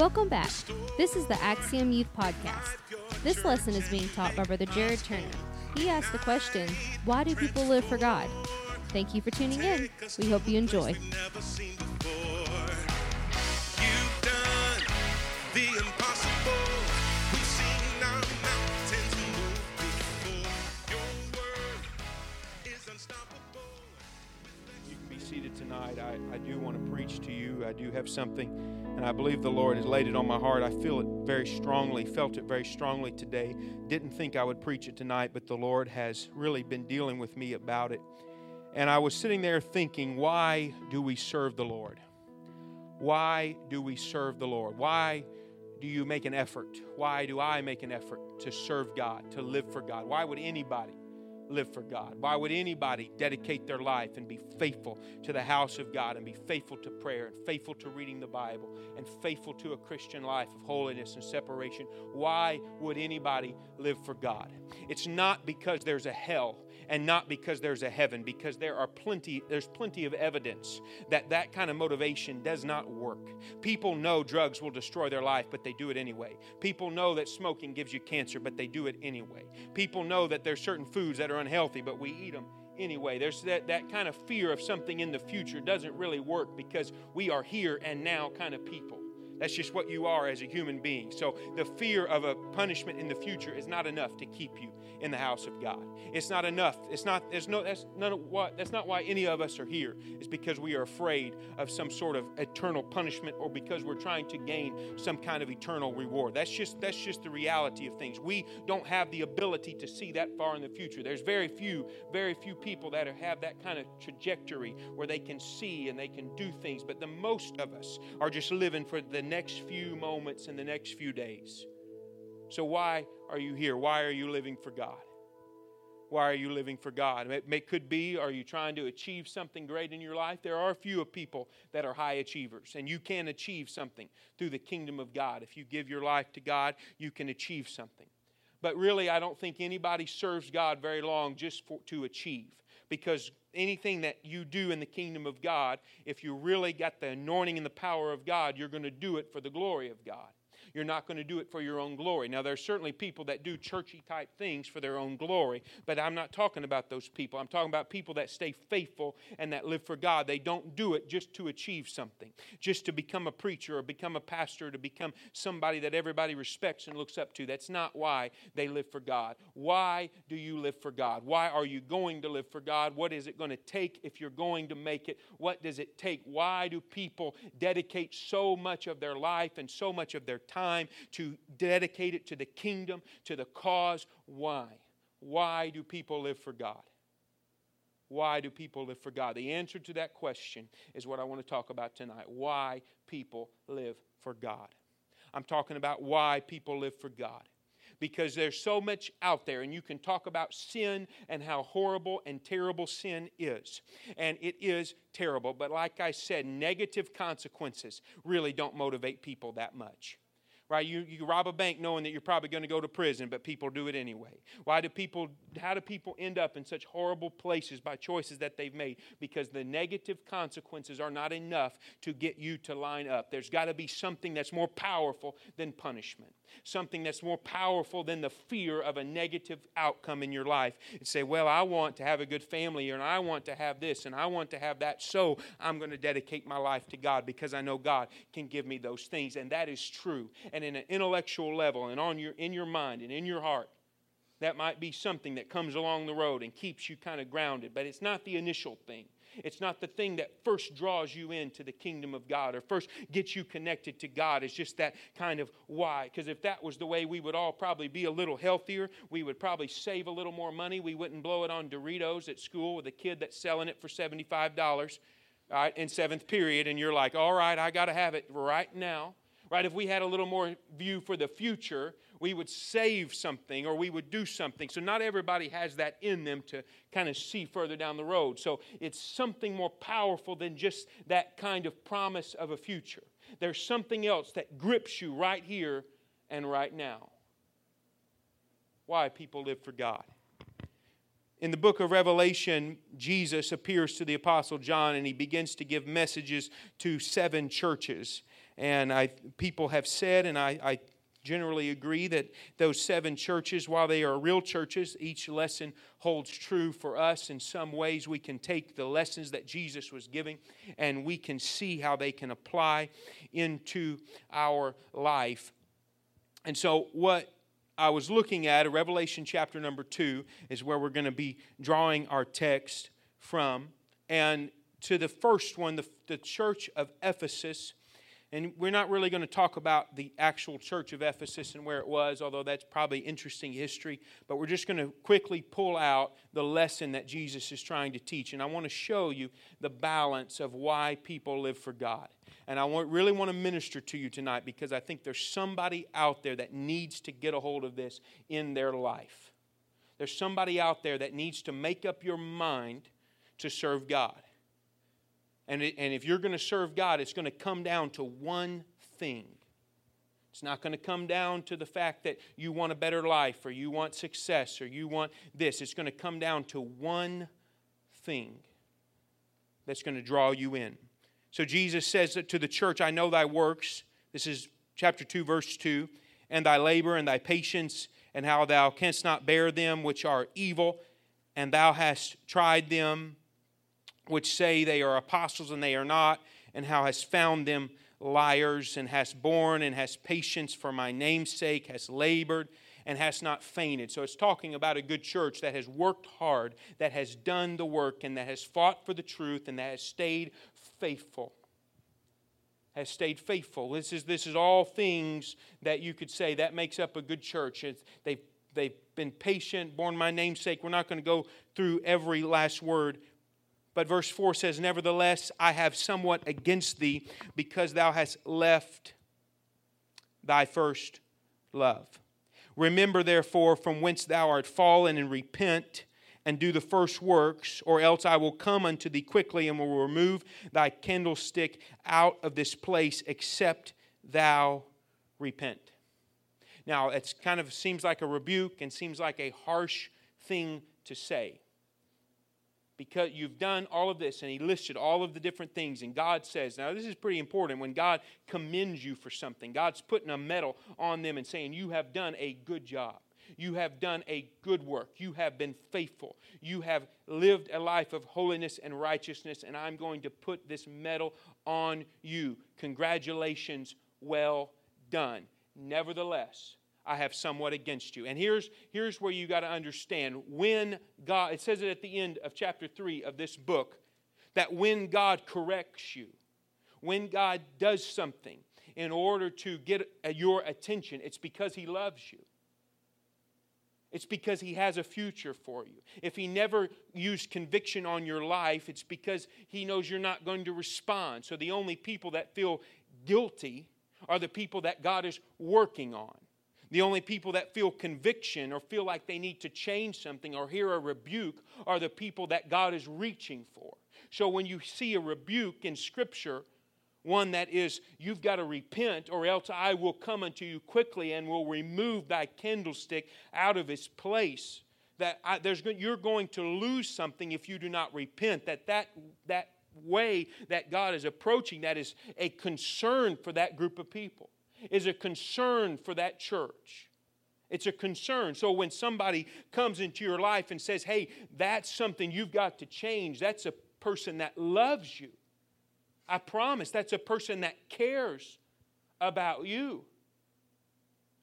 Welcome back. This is the Axiom Youth Podcast. This lesson is being taught by Brother Jared Turner. He asked the question, Why do people live for God? Thank you for tuning in. We hope you enjoy. You can be seated tonight. I, I do want to preach to you. I do have something, and I believe the Lord has laid it on my heart. I feel it very strongly, felt it very strongly today. Didn't think I would preach it tonight, but the Lord has really been dealing with me about it. And I was sitting there thinking, why do we serve the Lord? Why do we serve the Lord? Why do you make an effort? Why do I make an effort to serve God, to live for God? Why would anybody? Live for God? Why would anybody dedicate their life and be faithful to the house of God and be faithful to prayer and faithful to reading the Bible and faithful to a Christian life of holiness and separation? Why would anybody live for God? It's not because there's a hell and not because there's a heaven because there are plenty there's plenty of evidence that that kind of motivation does not work people know drugs will destroy their life but they do it anyway people know that smoking gives you cancer but they do it anyway people know that there's certain foods that are unhealthy but we eat them anyway. There's that, that kind of fear of something in the future doesn't really work because we are here and now kind of people. That's just what you are as a human being. So the fear of a punishment in the future is not enough to keep you in the house of God. It's not enough. It's not. There's no. That's none of what. That's not why any of us are here. It's because we are afraid of some sort of eternal punishment, or because we're trying to gain some kind of eternal reward. That's just. That's just the reality of things. We don't have the ability to see that far in the future. There's very few, very few people that have that kind of trajectory where they can see and they can do things. But the most of us are just living for the next few moments and the next few days. So, why are you here? Why are you living for God? Why are you living for God? It may, could be, are you trying to achieve something great in your life? There are a few people that are high achievers, and you can achieve something through the kingdom of God. If you give your life to God, you can achieve something. But really, I don't think anybody serves God very long just for, to achieve because anything that you do in the kingdom of God, if you really got the anointing and the power of God, you're going to do it for the glory of God. You're not going to do it for your own glory. Now, there are certainly people that do churchy type things for their own glory, but I'm not talking about those people. I'm talking about people that stay faithful and that live for God. They don't do it just to achieve something, just to become a preacher or become a pastor, to become somebody that everybody respects and looks up to. That's not why they live for God. Why do you live for God? Why are you going to live for God? What is it going to take if you're going to make it? What does it take? Why do people dedicate so much of their life and so much of their time? Time to dedicate it to the kingdom, to the cause. Why? Why do people live for God? Why do people live for God? The answer to that question is what I want to talk about tonight. Why people live for God. I'm talking about why people live for God because there's so much out there, and you can talk about sin and how horrible and terrible sin is. And it is terrible. But like I said, negative consequences really don't motivate people that much right? You, you rob a bank knowing that you're probably going to go to prison, but people do it anyway. Why do people, how do people end up in such horrible places by choices that they've made? Because the negative consequences are not enough to get you to line up. There's got to be something that's more powerful than punishment, something that's more powerful than the fear of a negative outcome in your life. And say, well, I want to have a good family, and I want to have this, and I want to have that, so I'm going to dedicate my life to God because I know God can give me those things. And that is true. And and in an intellectual level and on your, in your mind and in your heart, that might be something that comes along the road and keeps you kind of grounded. But it's not the initial thing. It's not the thing that first draws you into the kingdom of God or first gets you connected to God. It's just that kind of why. Because if that was the way, we would all probably be a little healthier. We would probably save a little more money. We wouldn't blow it on Doritos at school with a kid that's selling it for $75 all right, in seventh period. And you're like, all right, I got to have it right now right? If we had a little more view for the future, we would save something or we would do something. So, not everybody has that in them to kind of see further down the road. So, it's something more powerful than just that kind of promise of a future. There's something else that grips you right here and right now. Why people live for God. In the book of Revelation, Jesus appears to the Apostle John and he begins to give messages to seven churches. And I, people have said, and I, I generally agree that those seven churches, while they are real churches, each lesson holds true for us. In some ways, we can take the lessons that Jesus was giving and we can see how they can apply into our life. And so, what I was looking at, Revelation chapter number two, is where we're going to be drawing our text from. And to the first one, the, the church of Ephesus and we're not really going to talk about the actual church of Ephesus and where it was, although that's probably interesting history. But we're just going to quickly pull out the lesson that Jesus is trying to teach. And I want to show you the balance of why people live for God. And I want, really want to minister to you tonight because I think there's somebody out there that needs to get a hold of this in their life. There's somebody out there that needs to make up your mind to serve God. And, it, and if you're going to serve God, it's going to come down to one thing. It's not going to come down to the fact that you want a better life or you want success or you want this. It's going to come down to one thing that's going to draw you in. So Jesus says to the church, I know thy works. This is chapter 2, verse 2. And thy labor and thy patience, and how thou canst not bear them which are evil, and thou hast tried them which say they are apostles and they are not, and how has found them liars, and has borne and has patience for my name's sake, has labored and has not fainted. So it's talking about a good church that has worked hard, that has done the work, and that has fought for the truth, and that has stayed faithful. Has stayed faithful. This is, this is all things that you could say that makes up a good church. They've, they've been patient, borne my namesake. We're not going to go through every last word but verse 4 says, Nevertheless, I have somewhat against thee, because thou hast left thy first love. Remember, therefore, from whence thou art fallen, and repent and do the first works, or else I will come unto thee quickly and will remove thy candlestick out of this place, except thou repent. Now, it kind of seems like a rebuke and seems like a harsh thing to say because you've done all of this. And he listed all of the different things. And God says, now this is pretty important. When God commends you for something, God's putting a medal on them and saying, You have done a good job. You have done a good work. You have been faithful. You have lived a life of holiness and righteousness, and I'm going to put this medal on you. Congratulations, well done. Nevertheless, I have somewhat against you. And here's, here's where you got to understand when God, it says it at the end of chapter 3 of this book, that when God corrects you, when God does something in order to get your attention, it's because He loves you. It's because He has a future for you. If He never used conviction on your life, it's because He knows you're not going to respond. So the only people that feel guilty are the people that God is working on. The only people that feel conviction or feel like they need to change something or hear a rebuke are the people that God is reaching for. So when you see a rebuke in Scripture, one that is, you've got to repent, or else I will come unto you quickly and will remove thy candlestick out of its place. That I, there's, you're going to lose something if you do not repent. That that that way that God is approaching that is a concern for that group of people is a concern for that church. It's a concern. So when somebody comes into your life and says, hey, that's something you've got to change, that's a person that loves you. I promise that's a person that cares about you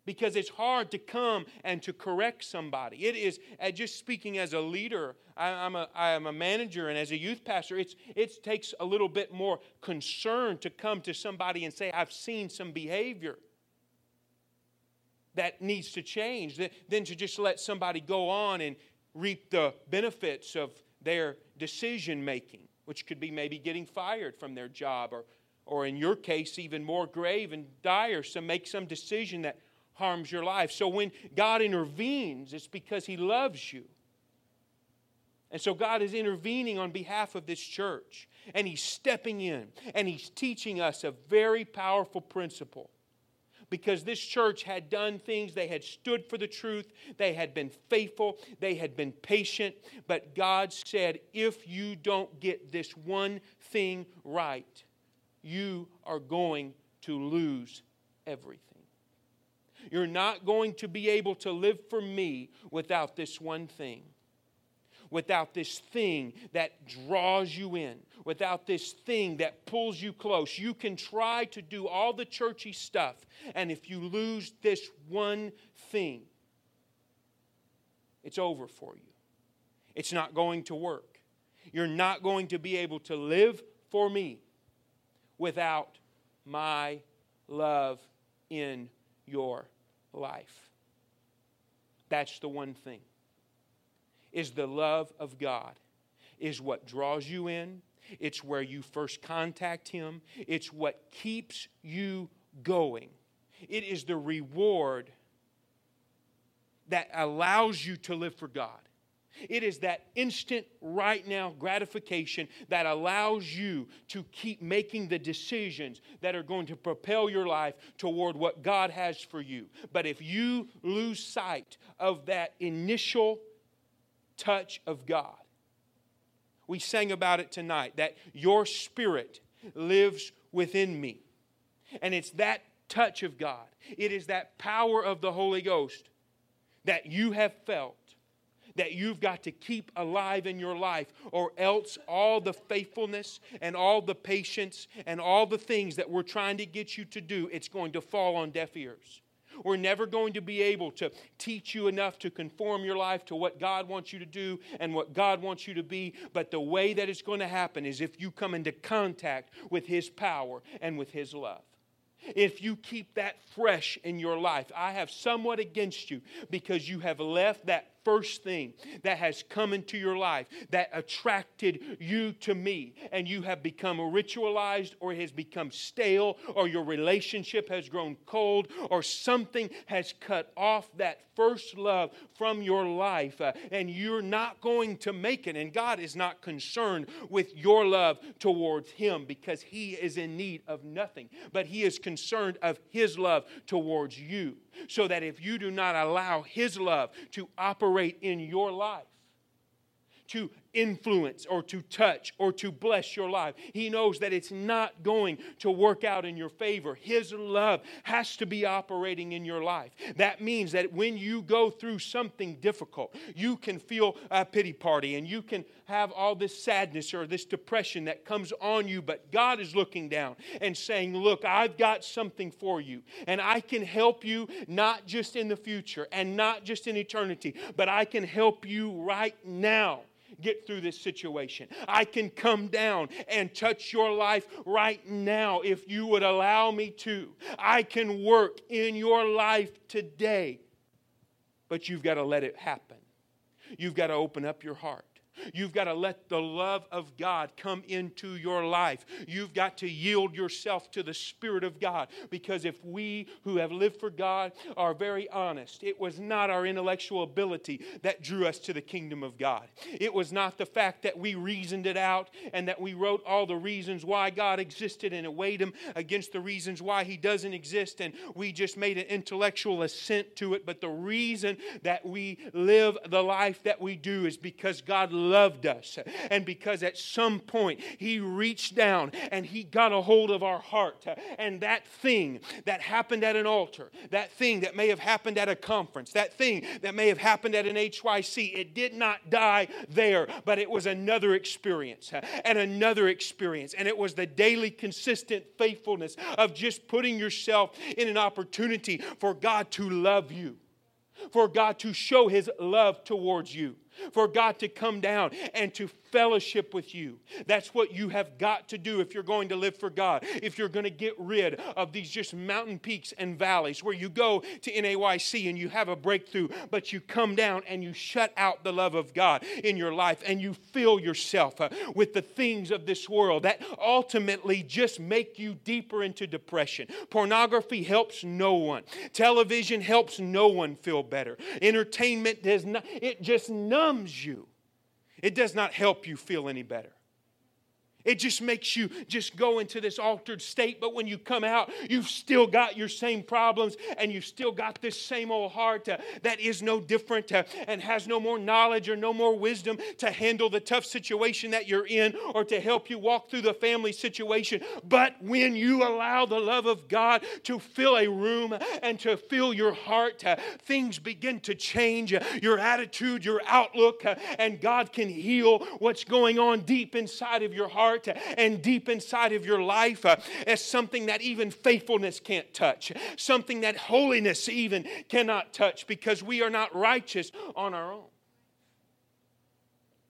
because it's hard to come and to correct somebody. It is, uh, just speaking as a leader, I, am a, I am a manager, and as a youth pastor, it's, it takes a little bit more concern to come to somebody and say, I've seen some behavior that needs to change, than to just let somebody go on and reap the benefits of their decision making, which could be maybe getting fired from their job or or in your case, even more grave and dire, to make some decision that harms your life. So when God intervenes, it's because He loves you. And so God is intervening on behalf of this church, and He's stepping in, and He's teaching us a very powerful principle. Because this church had done things, they had stood for the truth, they had been faithful, they had been patient, but God said, if you don't get this one thing right, you are going to lose everything. You're not going to be able to live for me without this one thing. Without this thing that draws you in, without this thing that pulls you close. You can try to do all the churchy stuff, and if you lose this one thing, it's over for you. It's not going to work. You're not going to be able to live for me without my love in your life. That's the one thing. Is the love of God is what draws you in. It's where you first contact him. It's what keeps you going. It is the reward that allows you to live for God. It is that instant, right now gratification that allows you to keep making the decisions that are going to propel your life toward what God has for you. But if you lose sight of that initial touch of God, we sang about it tonight that your spirit lives within me. And it's that touch of God, it is that power of the Holy Ghost that you have felt that you've got to keep alive in your life, or else all the faithfulness and all the patience and all the things that we're trying to get you to do, it's going to fall on deaf ears. We're never going to be able to teach you enough to conform your life to what God wants you to do and what God wants you to be. But the way that it's going to happen is if you come into contact with His power and with His love if you keep that fresh in your life. I have somewhat against you because you have left that first thing that has come into your life that attracted you to me, and you have become ritualized or has become stale, or your relationship has grown cold, or something has cut off that first love from your life, uh, and you're not going to make it. And God is not concerned with your love towards Him because He is in need of nothing, but He is concerned of His love towards you so that if you do not allow His love to operate in your life, to influence or to touch or to bless your life. He knows that it's not going to work out in your favor. His love has to be operating in your life. That means that when you go through something difficult, you can feel a pity party and you can have all this sadness or this depression that comes on you, but God is looking down and saying, Look, I've got something for you, and I can help you not just in the future and not just in eternity, but I can help you right now get through this situation. I can come down and touch your life right now if you would allow me to. I can work in your life today. But you've got to let it happen. You've got to open up your heart. You've got to let the love of God come into your life. You've got to yield yourself to the Spirit of God because if we who have lived for God are very honest, it was not our intellectual ability that drew us to the kingdom of God. It was not the fact that we reasoned it out and that we wrote all the reasons why God existed and weighed them against the reasons why He doesn't exist and we just made an intellectual assent to it. But the reason that we live the life that we do is because God loved us. And because at some point He reached down and He got a hold of our heart. And that thing that happened at an altar, that thing that may have happened at a conference, that thing that may have happened at an HYC, it did not die there, but it was another experience and another experience. And it was the daily, consistent faithfulness of just putting yourself in an opportunity for God to love you, for God to show His love towards you for God to come down and to fellowship with you. That's what you have got to do if you're going to live for God. If you're going to get rid of these just mountain peaks and valleys where you go to NAYC and you have a breakthrough, but you come down and you shut out the love of God in your life and you fill yourself uh, with the things of this world that ultimately just make you deeper into depression. Pornography helps no one. Television helps no one feel better. Entertainment does not, it just numbs you. It does not help you feel any better. It just makes you just go into this altered state. But when you come out, you've still got your same problems and you've still got this same old heart uh, that is no different uh, and has no more knowledge or no more wisdom to handle the tough situation that you're in or to help you walk through the family situation. But when you allow the love of God to fill a room and to fill your heart, uh, things begin to change. Your attitude, your outlook, uh, and God can heal what's going on deep inside of your heart heart and deep inside of your life uh, as something that even faithfulness can't touch, something that holiness even cannot touch because we are not righteous on our own.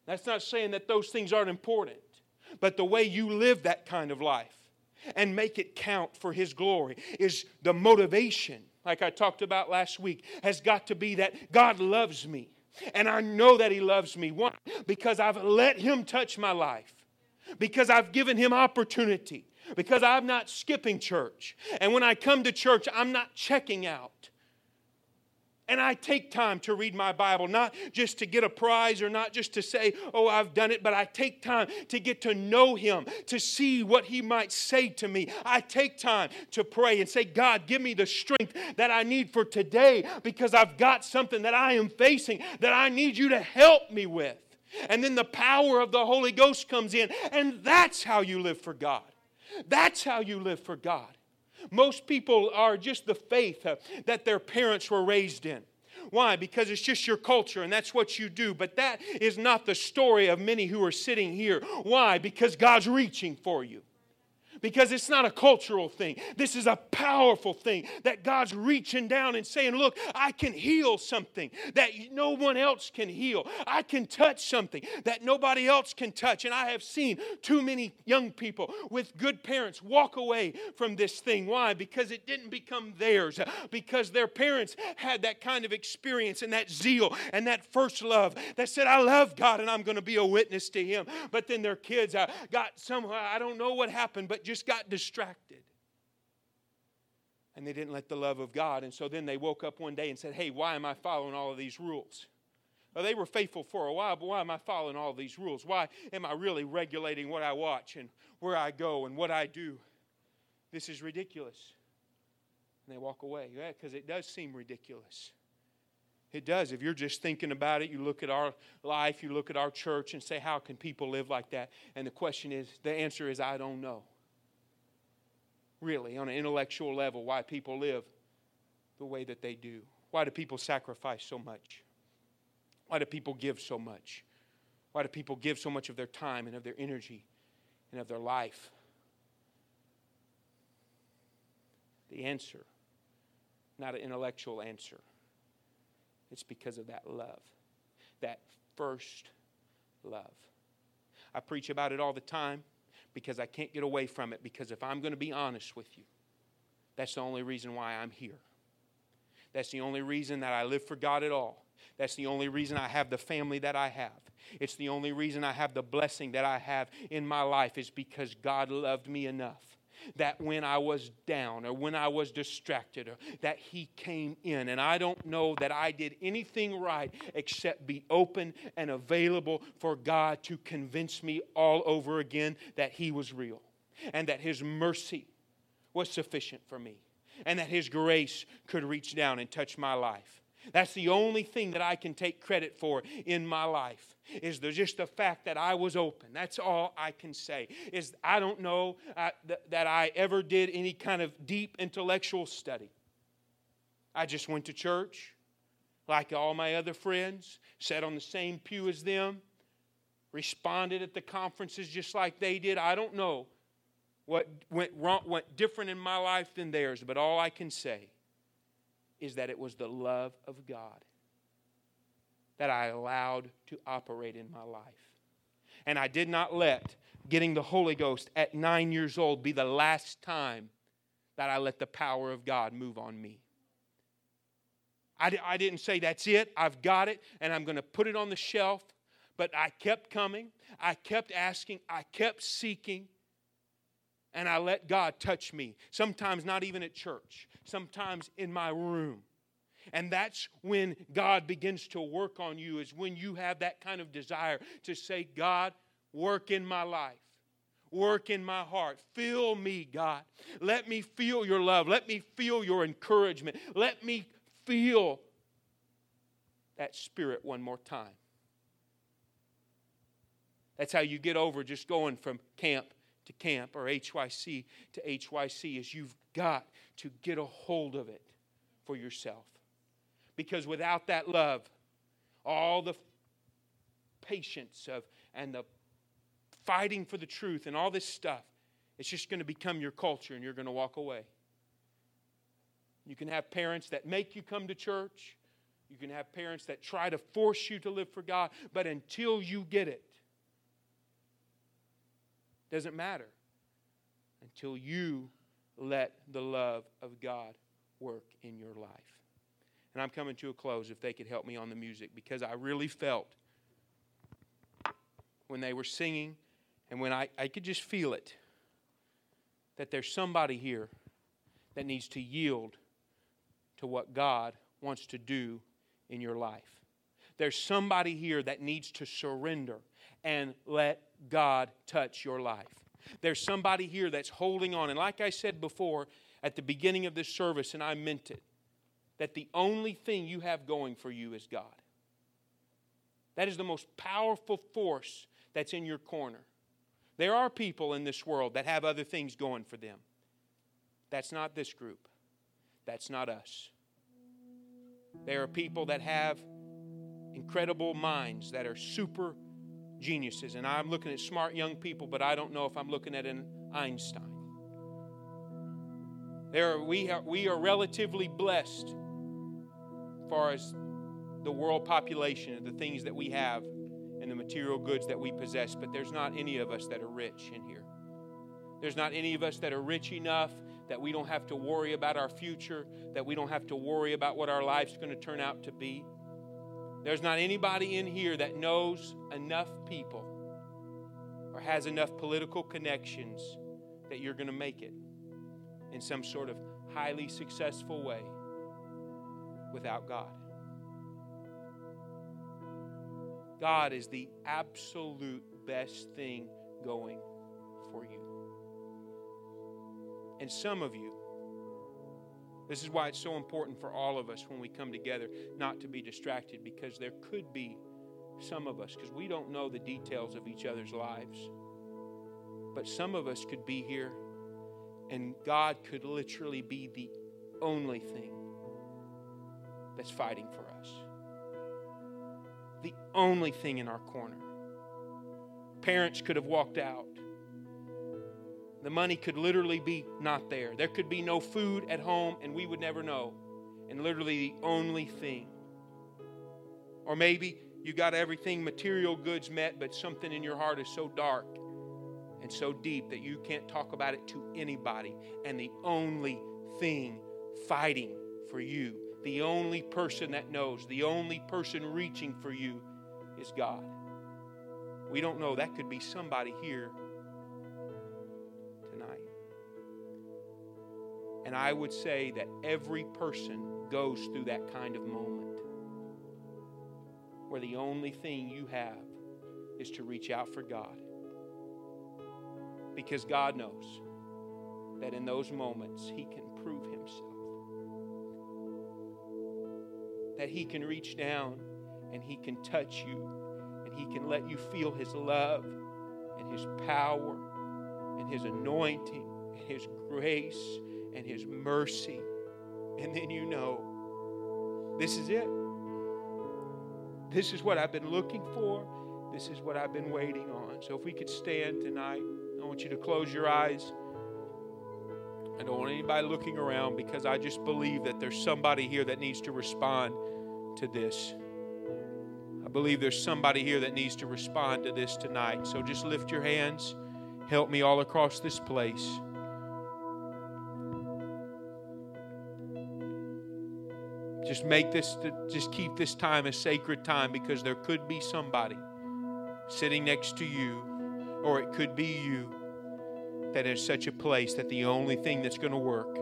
That's not saying that those things aren't important, but the way you live that kind of life and make it count for His glory is the motivation, like I talked about last week, has got to be that God loves me. And I know that He loves me. One, because I've let Him touch my life because I've given him opportunity, because I'm not skipping church. And when I come to church, I'm not checking out. And I take time to read my Bible, not just to get a prize or not just to say, oh, I've done it, but I take time to get to know Him, to see what He might say to me. I take time to pray and say, God, give me the strength that I need for today because I've got something that I am facing that I need you to help me with. And then the power of the Holy Ghost comes in, and that's how you live for God. That's how you live for God. Most people are just the faith uh, that their parents were raised in. Why? Because it's just your culture and that's what you do. But that is not the story of many who are sitting here. Why? Because God's reaching for you because it's not a cultural thing. This is a powerful thing that God's reaching down and saying, Look, I can heal something that no one else can heal. I can touch something that nobody else can touch. And I have seen too many young people with good parents walk away from this thing. Why? Because it didn't become theirs, because their parents had that kind of experience and that zeal and that first love that said, I love God and I'm going to be a witness to Him. But then their kids uh, got somehow, I don't know what happened, but just got distracted. And they didn't let the love of God. And so then they woke up one day and said, Hey, why am I following all of these rules? Well, they were faithful for a while, but why am I following all of these rules? Why am I really regulating what I watch and where I go and what I do? This is ridiculous. And they walk away. Yeah, because it does seem ridiculous. It does. If you're just thinking about it, you look at our life, you look at our church, and say, How can people live like that? And the question is, the answer is, I don't know really, on an intellectual level, why people live the way that they do. Why do people sacrifice so much? Why do people give so much? Why do people give so much of their time and of their energy and of their life? The answer, not an intellectual answer, it's because of that love, that first love. I preach about it all the time because I can't get away from it. Because if I'm going to be honest with you, that's the only reason why I'm here. That's the only reason that I live for God at all. That's the only reason I have the family that I have. It's the only reason I have the blessing that I have in my life is because God loved me enough that when I was down or when I was distracted, or that He came in. And I don't know that I did anything right except be open and available for God to convince me all over again that He was real and that His mercy was sufficient for me and that His grace could reach down and touch my life. That's the only thing that I can take credit for in my life is the, just the fact that I was open. That's all I can say. Is I don't know uh, th- that I ever did any kind of deep intellectual study. I just went to church like all my other friends, sat on the same pew as them, responded at the conferences just like they did. I don't know what went wrong, went different in my life than theirs, but all I can say is that it was the love of God that I allowed to operate in my life. And I did not let getting the Holy Ghost at nine years old be the last time that I let the power of God move on me. I, I didn't say, that's it, I've got it, and I'm going to put it on the shelf. But I kept coming, I kept asking, I kept seeking, and I let God touch me. Sometimes not even at church, sometimes in my room. And that's when God begins to work on you, is when you have that kind of desire to say, God, work in my life. Work in my heart. Fill me, God. Let me feel your love. Let me feel your encouragement. Let me feel that spirit one more time. That's how you get over just going from camp to camp or HYC to HYC is you've got to get a hold of it for yourself. Because without that love, all the patience of and the fighting for the truth and all this stuff, it's just going to become your culture and you're going to walk away. You can have parents that make you come to church. You can have parents that try to force you to live for God, but until you get it, doesn't matter until you let the love of God work in your life. And I'm coming to a close if they could help me on the music because I really felt when they were singing and when I, I could just feel it that there's somebody here that needs to yield to what God wants to do in your life. There's somebody here that needs to surrender and let God touch your life. There's somebody here that's holding on. And like I said before at the beginning of this service, and I meant it, that the only thing you have going for you is God. That is the most powerful force that's in your corner. There are people in this world that have other things going for them. That's not this group. That's not us. There are people that have incredible minds that are super geniuses. And I'm looking at smart young people, but I don't know if I'm looking at an Einstein. There are, we, are, we are relatively blessed as far as the world population and the things that we have and the material goods that we possess, but there's not any of us that are rich in here. There's not any of us that are rich enough that we don't have to worry about our future, that we don't have to worry about what our life's going to turn out to be. There's not anybody in here that knows enough people or has enough political connections that you're going to make it in some sort of highly successful way without God. God is the absolute best thing going for you. And some of you, this is why it's so important for all of us when we come together not to be distracted because there could be some of us, because we don't know the details of each other's lives, but some of us could be here and God could literally be the only thing that's fighting for us. The only thing in our corner. Parents could have walked out. The money could literally be not there. There could be no food at home, and we would never know. And literally, the only thing. Or maybe you got everything material goods met, but something in your heart is so dark and so deep that you can't talk about it to anybody. And the only thing fighting for you, the only person that knows, the only person reaching for you is God. We don't know. That could be somebody here And I would say that every person goes through that kind of moment where the only thing you have is to reach out for God. Because God knows that in those moments He can prove Himself. That He can reach down and He can touch you and He can let you feel His love and His power and His anointing and His grace and His mercy. And then you know this is it. This is what I've been looking for. This is what I've been waiting on. So if we could stand tonight, I want you to close your eyes. I don't want anybody looking around because I just believe that there's somebody here that needs to respond to this. I believe there's somebody here that needs to respond to this tonight. So just lift your hands. Help me all across this place. Just make this, just keep this time a sacred time because there could be somebody sitting next to you, or it could be you that is such a place that the only thing that's going to work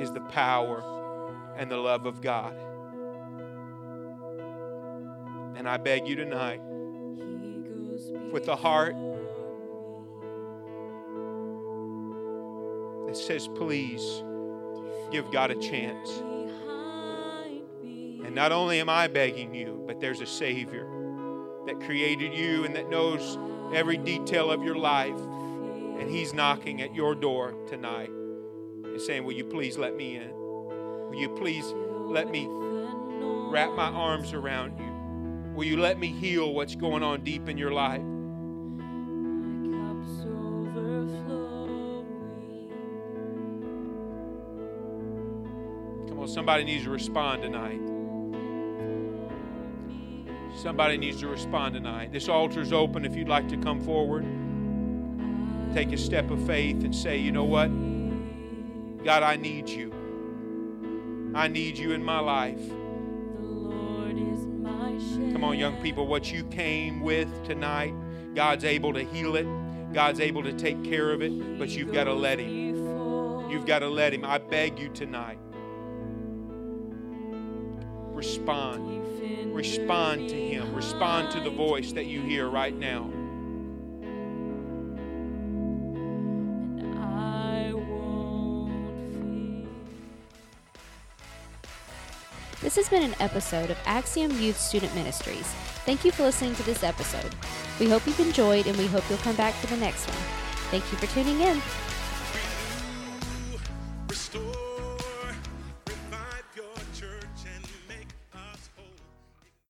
is the power and the love of God. And I beg you tonight, with a heart that says, please give God a chance. And not only am I begging you, but there's a Savior that created you and that knows every detail of your life. And He's knocking at your door tonight and saying, Will you please let me in? Will you please let me wrap my arms around you? Will you let me heal what's going on deep in your life? Come on, somebody needs to respond tonight. Somebody needs to respond tonight. This altar is open if you'd like to come forward. Take a step of faith and say, you know what? God, I need you. I need you in my life. Come on, young people, what you came with tonight, God's able to heal it. God's able to take care of it, but you've got to let Him. You've got to let Him. I beg you tonight. Respond. Respond to Him. Respond to the voice that you hear right now. This has been an episode of Axiom Youth Student Ministries. Thank you for listening to this episode. We hope you've enjoyed and we hope you'll come back for the next one. Thank you for tuning in.